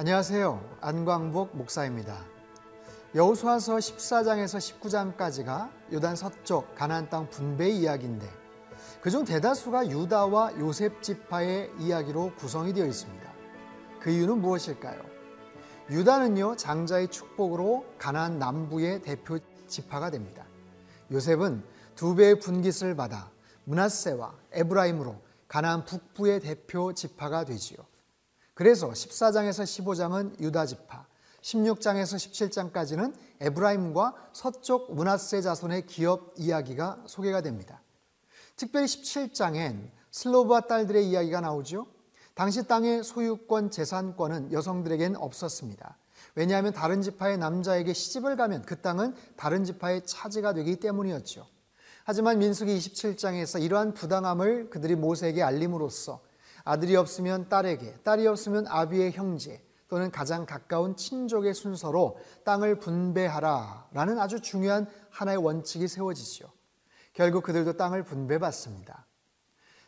안녕하세요. 안광복 목사입니다. 여호수아서 14장에서 19장까지가 요단 서쪽 가나안 땅 분배 이야기인데 그중 대다수가 유다와 요셉 지파의 이야기로 구성이 되어 있습니다. 그 이유는 무엇일까요? 유다는요 장자의 축복으로 가나안 남부의 대표 지파가 됩니다. 요셉은 두 배의 분깃을 받아 문하세와 에브라임으로 가나안 북부의 대표 지파가 되지요. 그래서 14장에서 15장은 유다 지파, 16장에서 17장까지는 에브라임과 서쪽 문하세 자손의 기업 이야기가 소개가 됩니다. 특별히 17장엔 슬로브와 딸들의 이야기가 나오죠. 당시 땅의 소유권, 재산권은 여성들에겐 없었습니다. 왜냐하면 다른 지파의 남자에게 시집을 가면 그 땅은 다른 지파의 차지가 되기 때문이었죠. 하지만 민수기 27장에서 이러한 부당함을 그들이 모세에게 알림으로써 아들이 없으면 딸에게, 딸이 없으면 아비의 형제 또는 가장 가까운 친족의 순서로 땅을 분배하라 라는 아주 중요한 하나의 원칙이 세워지죠. 결국 그들도 땅을 분배받습니다.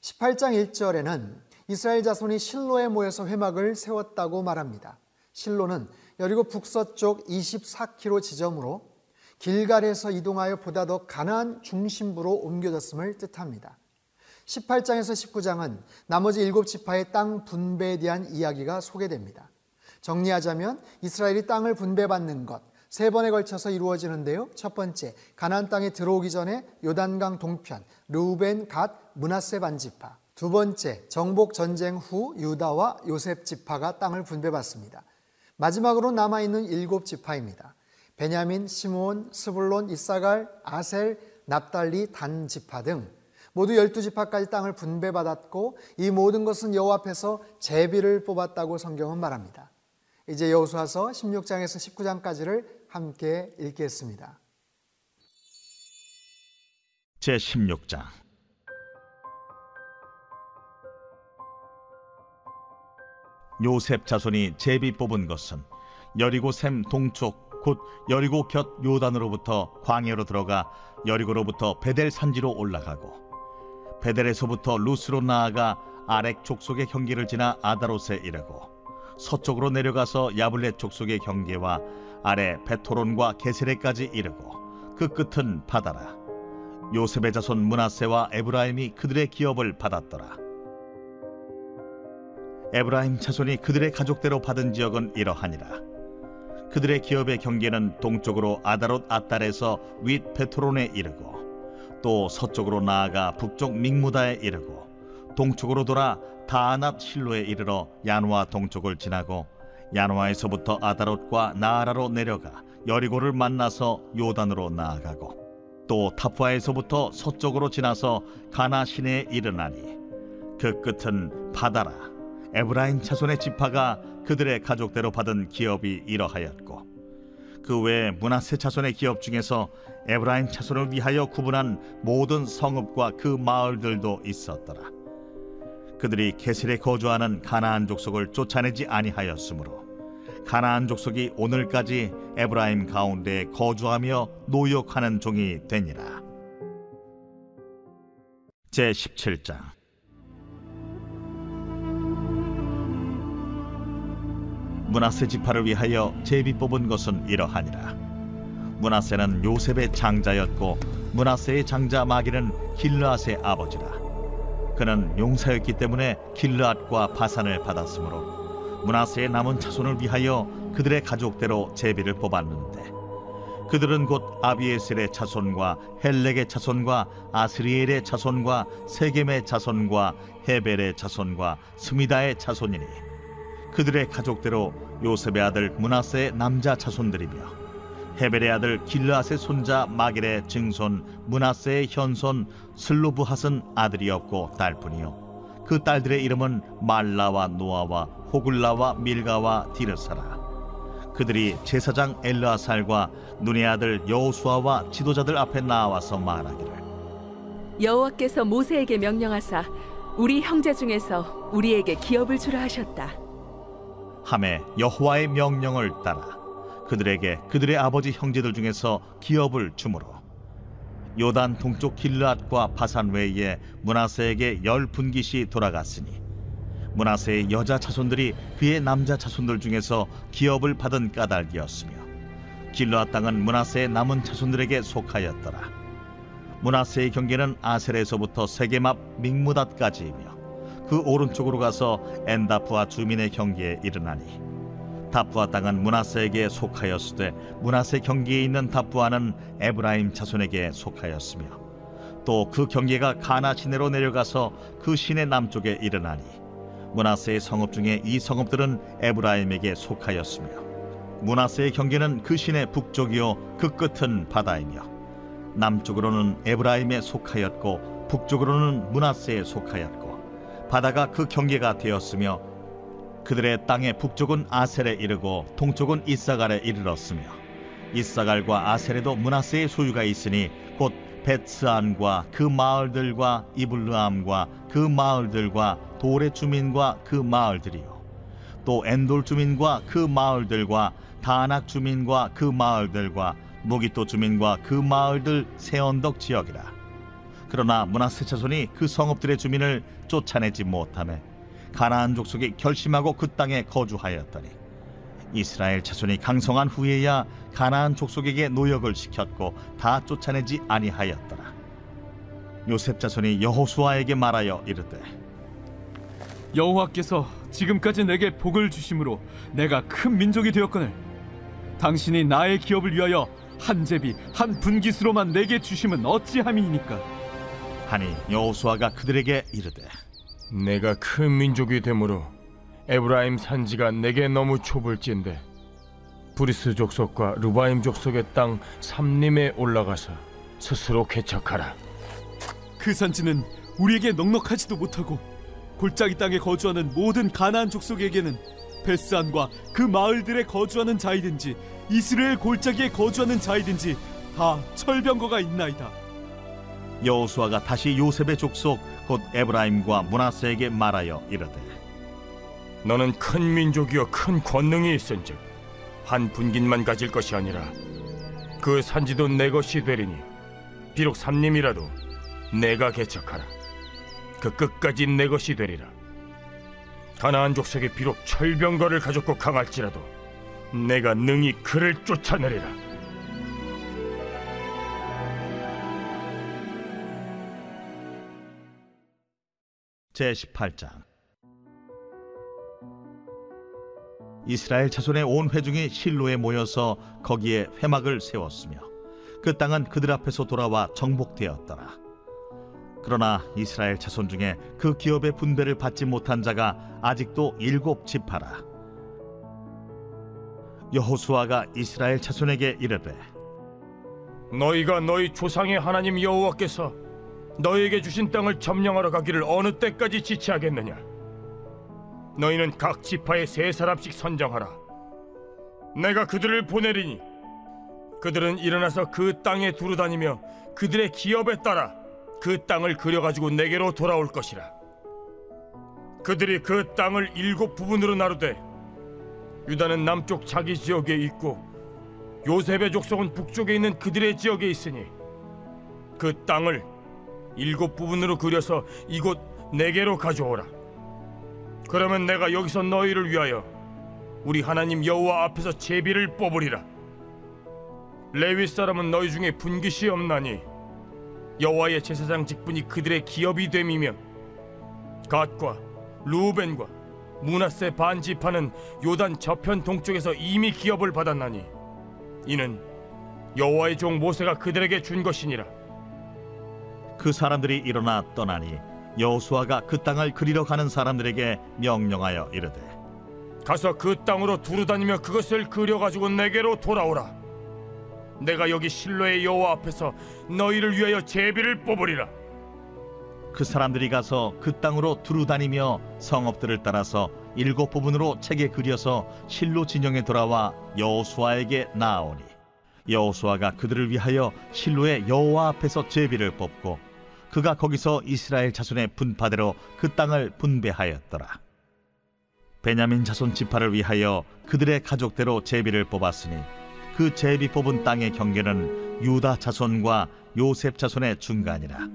18장 1절에는 이스라엘 자손이 실로에 모여서 회막을 세웠다고 말합니다. 실로는 여리고 북서쪽 24km 지점으로 길갈에서 이동하여 보다 더 가나안 중심부로 옮겨졌음을 뜻합니다. 18장에서 19장은 나머지 일곱 지파의 땅 분배에 대한 이야기가 소개됩니다. 정리하자면 이스라엘이 땅을 분배받는 것 세 번에 걸쳐서 이루어지는데요. 첫 번째, 가나안 땅에 들어오기 전에 요단강 동편 르우벤, 갓, 문하세 반지파. 두 번째, 정복 전쟁 후 유다와 요셉 지파가 땅을 분배받습니다. 마지막으로 남아 있는 일곱 지파입니다. 베냐민, 시므온, 스불론, 이사갈, 아셀, 납달리, 단 지파 등 모두 열두 지파까지 땅을 분배받았고 이 모든 것은 여호와 앞에서 제비를 뽑았다고 성경은 말합니다. 이제 여호수아서 16장에서 19장까지를 함께 읽겠습니다. 제 16장 요셉 자손이 제비 뽑은 것은 여리고 샘 동쪽 곧 여리고 곁 요단으로부터 광야로 들어가 여리고로부터 베델 산지로 올라가고 베델에서부터 루스로 나아가 아렉 족속의 경계를 지나 아다롯에 이르고 서쪽으로 내려가서 야블렛 족속의 경계와 아래 베토론과 게세레까지 이르고 그 끝은 바다라. 요셉의 자손 문하세와 에브라임이 그들의 기업을 받았더라. 에브라임 자손이 그들의 가족대로 받은 지역은 이러하니라. 그들의 기업의 경계는 동쪽으로 아다롯 아달에서 윗 베토론에 이르고 또 서쪽으로 나아가 북쪽 믹무다에 이르고 동쪽으로 돌아 다아낫 실로에 이르러 야누아 동쪽을 지나고 야누아에서부터 아다롯과 나아라로 내려가 여리고를 만나서 요단으로 나아가고 또 타푸아에서부터 서쪽으로 지나서 가나 시내에 이르나니 그 끝은 바다라. 에브라임 자손의 지파가 그들의 가족대로 받은 기업이 이러하였고 그 외에 므낫세 자손의 기업 중에서 에브라임 자손을 위하여 구분한 모든 성읍과 그 마을들도 있었더라. 그들이 게셀에 거주하는 가나안 족속을 쫓아내지 아니하였으므로 가나안 족속이 오늘까지 에브라임 가운데 거주하며 노역하는 종이 되니라. 제 17장 문하세 지파를 위하여 제비 뽑은 것은 이러하니라. 문하세는 요셉의 장자였고 문하세의 장자 마기는 길르앗의 아버지라. 그는 용사였기 때문에 길르앗과 바산을 받았으므로 문하세의 남은 자손을 위하여 그들의 가족대로 제비를 뽑았는데 그들은 곧 아비에셀의 자손과 헬렉의 자손과 아스리엘의 자손과 세겜의 자손과 헤벨의 자손과 스미다의 자손이니 그들의 가족대로 요셉의 아들 문하세의 남자 자손들이며 헤벨의 아들 길르앗의 손자 마겔의 증손 문하세의 현손 슬로브핫은 아들이 없고 딸뿐이요. 그 딸들의 이름은 말라와 노아와 호글라와 밀가와 디르사라. 그들이 제사장 엘르아살과 눈의 아들 여호수아와 지도자들 앞에 나와서 말하기를. 여호와께서 모세에게 명령하사 우리 형제 중에서 우리에게 기업을 주라 하셨다. 함에 여호와의 명령을 따라 그들에게 그들의 아버지 형제들 중에서 기업을 주므로 요단 동쪽 길르앗과 바산 외에 문하세에게 열 분깃이 돌아갔으니 문하세의 여자 자손들이 그의 남자 자손들 중에서 기업을 받은 까닭이었으며 길르앗 땅은 문하세의 남은 자손들에게 속하였더라. 문하세의 경계는 아셀에서부터 세겜 앞 믹무닷까지이며 그 오른쪽으로 가서 엔다프와 주민의 경계에 이르나니 다프아 땅은 문하세에게 속하였으되 문하세 경계에 있는 다프아는 에브라임 자손에게 속하였으며 또 그 경계가 가나 시내로 내려가서 그 시내 남쪽에 이르나니 문하세의 성읍 중에 이 성읍들은 에브라임에게 속하였으며 문하세의 경계는 그 시내 북쪽이요 그 끝은 바다이며 남쪽으로는 에브라임에 속하였고 북쪽으로는 문하세에 속하였고 바다가 그 경계가 되었으며 그들의 땅의 북쪽은 아셀에 이르고 동쪽은 이사갈에 이르렀으며 이사갈과 아셀에도 문하세의 소유가 있으니 곧 베츠안과 그 마을들과 이블르암과 그 마을들과 돌의 주민과 그 마을들이요. 또 엔돌 주민과 그 마을들과 다낙 주민과 그 마을들과 무기토 주민과 그 마을들 세언덕 지역이라. 그러나 문하세 자손이 그 성읍들의 주민을 쫓아내지 못하며 가나안 족속이 결심하고 그 땅에 거주하였더니 이스라엘 자손이 강성한 후에야 가나안 족속에게 노역을 시켰고 다 쫓아내지 아니하였더라. 요셉 자손이 여호수아에게 말하여 이르되 여호와께서 지금까지 내게 복을 주심으로 내가 큰 민족이 되었거늘. 당신이 나의 기업을 위하여 한 제비 한 분깃으로만 내게 주심은 어찌함이니까? 하니 여호수아가 그들에게 이르되 네가 큰 민족이 되므로 에브라임 산지가 네게 너무 좁을진대 브리스 족속과 르바임 족속의 땅 삼림에 올라가서 스스로 개척하라. 그 산지는 우리에게 넉넉하지도 못하고 골짜기 땅에 거주하는 모든 가나안 족속에게는 벧 스안과 그 마을들에 거주하는 자이든지 이스라엘 골짜기에 거주하는 자이든지 다 철병거가 있나이다. 여호수아가 다시 요셉의 족속 곧 에브라임과 문하세에게 말하여 이르되 너는 큰 민족이여 큰 권능이 있은즉 한 분깃만 가질 것이 아니라 그 산지도 내 것이 되리니 비록 삼림이라도 내가 개척하라. 그 끝까지 내 것이 되리라. 가나안 족속이 비록 철병거를 가졌고 강할지라도 내가 능히 그를 쫓아내리라. 제 18장 이스라엘 자손의 온 회중이 실로에 모여서 거기에 회막을 세웠으며 그 땅은 그들 앞에서 돌아와 정복되었더라. 그러나 이스라엘 자손 중에 그 기업의 분배를 받지 못한 자가 아직도 일곱 지파라. 여호수아가 이스라엘 자손에게 이르되 너희가 너희 조상의 하나님 여호와께서 너희에게 주신 땅을 점령하러 가기를 어느 때까지 지체하겠느냐? 너희는 각 지파에 세 사람씩 선정하라. 내가 그들을 보내리니 그들은 일어나서 그 땅에 두루 다니며 그들의 기업에 따라 그 땅을 그려가지고 내게로 돌아올 것이라. 그들이 그 땅을 일곱 부분으로 나누되 유다는 남쪽 자기 지역에 있고 요셉의 족속은 북쪽에 있는 그들의 지역에 있으니 그 땅을 일곱 부분으로 그려서 이곳 내게로 가져오라. 그러면 내가 여기서 너희를 위하여 우리 하나님 여호와 앞에서 제비를 뽑으리라. 레위 사람은 너희 중에 분깃이 없나니 여호와의 제사장 직분이 그들의 기업이 됨이며 갓과 루벤과 문하세 반지파는 요단 저편 동쪽에서 이미 기업을 받았나니 이는 여호와의 종 모세가 그들에게 준 것이니라. 그 사람들이 일어나 떠나니 여호수아가 그 땅을 그리러 가는 사람들에게 명령하여 이르되 가서 그 땅으로 두루다니며 그것을 그려가지고 내게로 돌아오라. 내가 여기 실로의 여호와 앞에서 너희를 위하여 제비를 뽑으리라. 그 사람들이 가서 그 땅으로 두루다니며 성읍들을 따라서 일곱 부분으로 책에 그려서 실로 진영에 돌아와 여호수아에게 나아오니 여호수아가 그들을 위하여 실로의 여호와 앞에서 제비를 뽑고 그가 거기서 이스라엘 자손의 분파대로 그 땅을 분배하였더라. 베냐민 자손 지파를 위하여 그들의 가족대로 제비를 뽑았으니 그 제비 뽑은 땅의 경계는 유다 자손과 요셉 자손의 중간이라.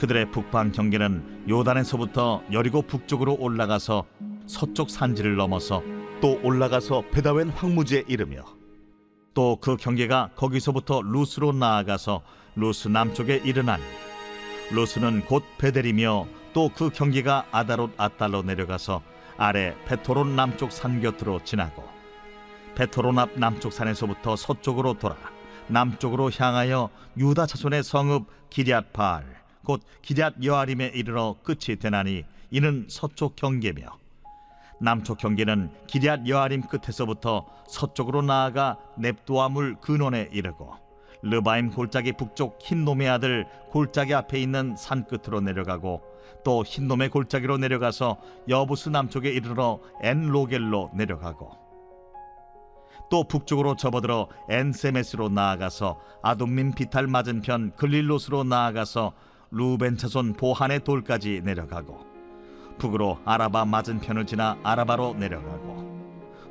그들의 북방 경계는 요단에서부터 여리고 북쪽으로 올라가서 서쪽 산지를 넘어서 또 올라가서 벧아웬 황무지에 이르며 또 그 경계가 거기서부터 루스로 나아가서 루스 남쪽에 이르나니 루스는 곧 벧엘이며 또 그 경계가 아다롯 앗달로 내려가서 아래 벧호론 남쪽 산 곁으로 지나고 벧호론 앞 남쪽 산에서부터 서쪽으로 돌아 남쪽으로 향하여 유다 자손의 성읍 기럇 바알 곧 기럇 여아림에 이르러 끝이 되나니 이는 서쪽 경계며 남쪽 경계는 기럇 여아림 끝에서부터 서쪽으로 나아가 넵도아물 근원에 이르고 르바임 골짜기 북쪽 흰놈의 아들 골짜기 앞에 있는 산 끝으로 내려가고 또 흰놈의 골짜기로 내려가서 여부스 남쪽에 이르러 엔로겔로 내려가고 또 북쪽으로 접어들어 엔세메스로 나아가서 아둠민 비탈 맞은편 글릴롯으로 나아가서 르우벤 자손 보한의 돌까지 내려가고 북으로 아라바 맞은편을 지나 아라바로 내려가고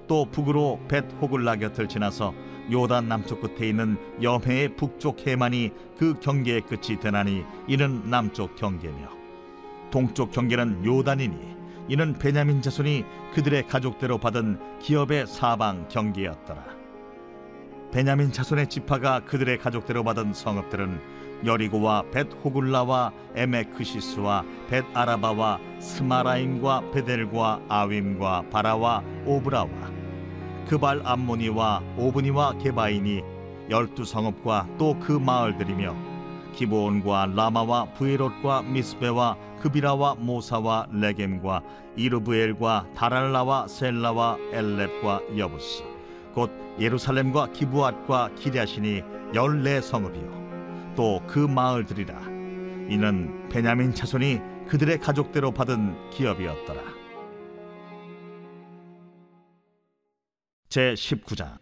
또 북으로 벧 호글라 곁을 지나서 요단 남쪽 끝에 있는 염해의 북쪽 해만이 그 경계의 끝이 되나니 이는 남쪽 경계며 동쪽 경계는 요단이니 이는 베냐민 자손이 그들의 가족대로 받은 기업의 사방 경계였더라. 베냐민 자손의 지파가 그들의 가족대로 받은 성읍들은 여리고와 벧 호글라와 에멕 그시스와 벧 아라바와 스마라임과 벧엘과 아윔과 바라와 오브라와 그발 암모니와 오브니와 게바인이 열두 성읍과 또 그 마을들이며 기브온과 라마와 부에롯과 미스베와 그비라와 모사와 레겜과 이르브엘과 다랄라와 셀라와 엘렙과 여부스 곧 예루살렘과 기브앗과 기랴신이 열네 성읍이요. 또 그 마을들이라. 이는 베냐민 자손이 그들의 가족대로 받은 기업이었더라 제 19장.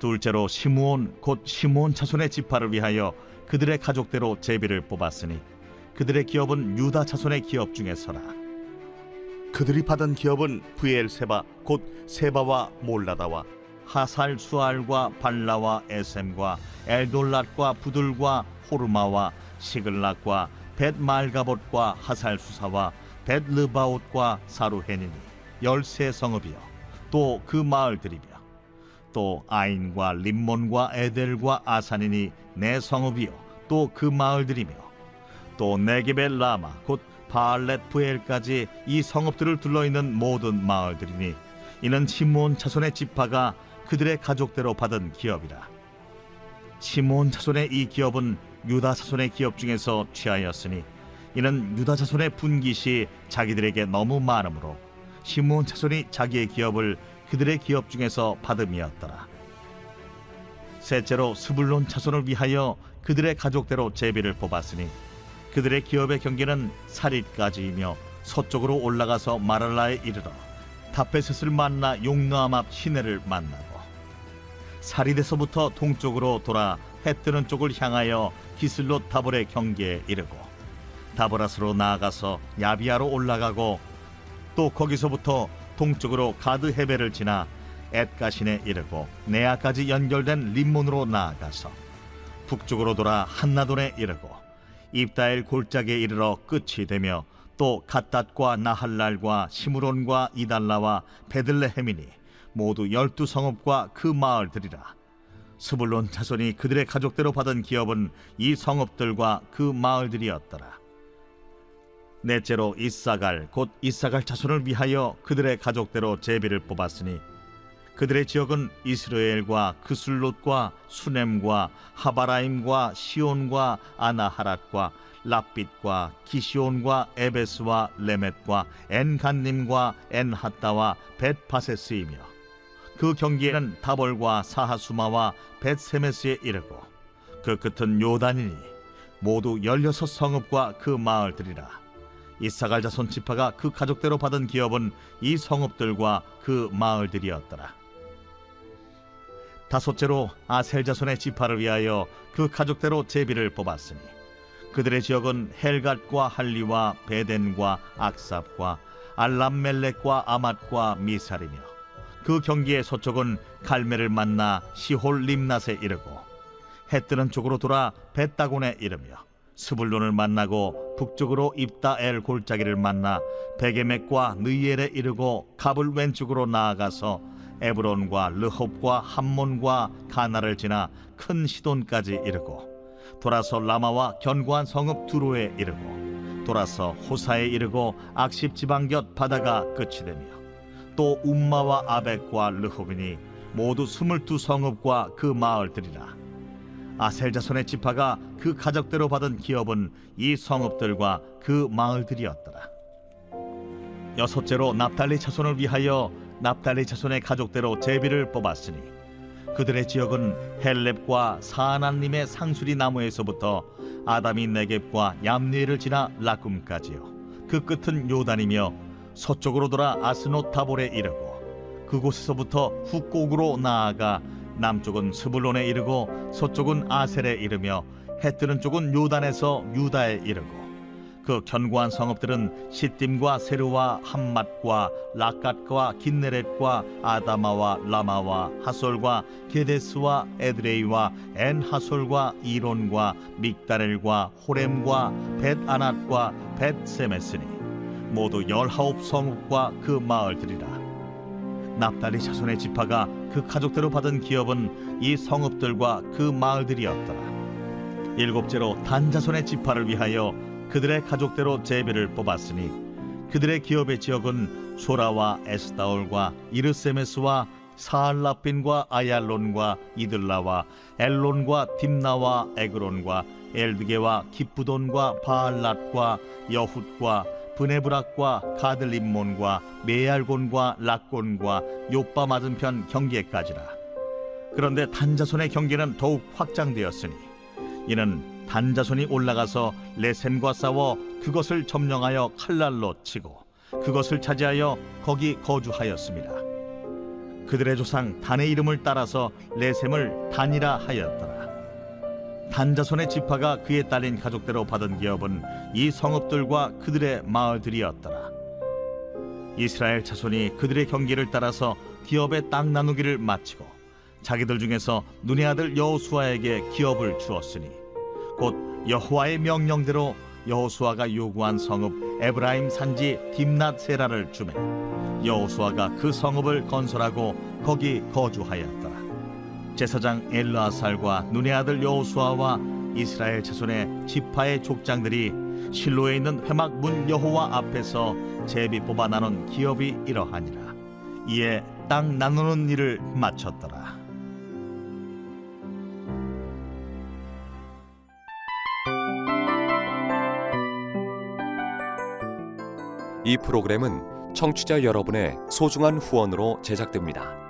둘째로 시므온 곧 시므온 자손의 지파를 위하여 그들의 가족대로 제비를 뽑았으니 그들의 기업은 유다 자손의 기업 중에서라. 그들이 받은 기업은 브엘세바 곧 세바와 몰라다와 하살 수알과 발라와 에셈과 엘돌랏과 부들과 호르마와 시글락과 벳 말가봇과 하살 수사와 벳 르바옷과 사루헤니니 열세 성읍이요 또 그 마을들이며 또 아인과 림몬과 에델과 아산이니 네 성읍이요. 또 그 마을들이며 또 네게벨 라마 곧 바알렛 부엘까지 이 성읍들을 둘러 있는 모든 마을들이니 이는 시몬 자손의 지파가 그들의 가족대로 받은 기업이라. 시몬 자손의 이 기업은 유다 자손의 기업 중에서 취하였으니 이는 유다 자손의 분깃이 자기들에게 너무 많으므로 시몬 자손이 자기의 기업을 그들의 기업 중에서 받음이었더라. 셋째로 스불론 자손을 위하여 그들의 가족대로 제비를 뽑았으니 그들의 기업의 경계는 사릿까지이며 서쪽으로 올라가서 마랄라에 이르러 다페셋을 만나 용노암 앞 시내를 만나고 사릿에서부터 동쪽으로 돌아 해 뜨는 쪽을 향하여 기슬롯 다볼의 경계에 이르고 다보라스로 나아가서 야비아로 올라가고 또 거기서부터 동쪽으로 가드 헤베를 지나 엣가신에 이르고 네아까지 연결된 림몬으로 나아가서 북쪽으로 돌아 한나돈에 이르고 입다엘 골짜기에 이르러 끝이 되며 또 갓닷과 나할랄과 시므론과 이달라와 베들레헴이니 모두 열두 성읍과 그 마을들이라. 스불론 자손이 그들의 가족대로 받은 기업은 이 성읍들과 그 마을들이었더라 넷째로 이사갈 곧 이사갈 자손을 위하여 그들의 가족대로 제비를 뽑았으니 그들의 지역은 이스라엘과 그술롯과 수넴과 하바라임과 시온과 아나하랏과 랍빛과 기시온과 에베스와 레멧과 엔간님과 엔하따와 벳바세스이며 그 경계에는 다볼과 사하수마와 벳세메스에 이르고 그 끝은 요단이니 모두 열여섯 성읍과 그 마을들이라 이사갈 자손 지파가 그 가족대로 받은 기업은 이 성읍들과 그 마을들이었더라. 다섯째로 아셀 자손의 지파를 위하여 그 가족대로 제비를 뽑았으니 그들의 지역은 헬갓과 할리와 베덴과 악삽과 알람멜렉과 아맛과 미살이며 그 경기의 서쪽은 갈멜을 만나 시홀 림낫에 이르고 해 뜨는 쪽으로 돌아 벳다곤에 이르며 스불론을 만나고 북쪽으로 입다엘 골짜기를 만나 베게맥과 느이엘에 이르고 갑을 왼쪽으로 나아가서 에브론과 르홉과 함몬과 가나를 지나 큰 시돈까지 이르고 돌아서 라마와 견고한 성읍 두로에 이르고 돌아서 호사에 이르고 악십 지방 곁 바다가 끝이 되며 또 움마와 아벡과 르홉이니 모두 스물두 성읍과 그 마을들이라 아셀 자손의 지파가 그 가족대로 받은 기업은 이 성읍들과 그 마을들이었더라. 여섯째로 납달리 자손을 위하여 납달리 자손의 가족대로 제비를 뽑았으니 그들의 지역은 헬렙과 사하난님의 상수리 나무에서부터 아담이 네겝과 얌리를 지나 라꿈까지요. 그 끝은 요단이며 서쪽으로 돌아 아스노 타볼에 이르고 그곳에서부터 훅곡으로 나아가 남쪽은 스불론에 이르고 서쪽은 아셀에 이르며 해 뜨는 쪽은 요단에서 유다에 이르고 그 견고한 성읍들은 시딤과 세르와 함맛과 라갓과 긴네렛과 아다마와 라마와 하솔과 게데스와 에드레이와 엔하솔과 이론과 믹다렐과 호렘과 벳아낫과 벳세메스니 모두 열하홉 성읍과 그 마을들이라 납달리 자손의 지파가 그 가족대로 받은 기업은 이 성읍들과 그 마을들이었더라. 일곱째로 단 자손의 지파를 위하여 그들의 가족대로 제비를 뽑았으니 그들의 기업의 지역은 소라와 에스다올과 이르세메스와 사알라핀과 아얄론과 이들라와 엘론과 딥나와 에그론과 엘드게와 기쁘돈과 바알랏과 여훗과 브네브락과 가들림몬과 메알곤과 락곤과 요빠 맞은편 경계까지라. 그런데 단자손의 경계는 더욱 확장되었으니 이는 단자손이 올라가서 레셈과 싸워 그것을 점령하여 칼날로 치고 그것을 차지하여 거기 거주하였습니다. 그들의 조상 단의 이름을 따라서 레셈을 단이라 하였더라. 단자손의 지파가 그에 딸린 가족대로 받은 기업은 이 성읍들과 그들의 마을들이었더라. 이스라엘 자손이 그들의 경계를 따라서 기업의 땅 나누기를 마치고 자기들 중에서 눈의 아들 여호수아에게 기업을 주었으니 곧 여호와의 명령대로 여호수아가 요구한 성읍 에브라임 산지 딥낫 세라를 주매 여호수아가 그 성읍을 건설하고 거기 거주하였더라. 제사장 엘르아살과 눈의 아들 여호수아와 이스라엘 자손의 지파의 족장들이 실로에 있는 회막 문 여호와 앞에서 제비 뽑아 나눈 기업이 이러하니라. 이에 땅 나누는 일을 마쳤더라. 이 프로그램은 청취자 여러분의 소중한 후원으로 제작됩니다.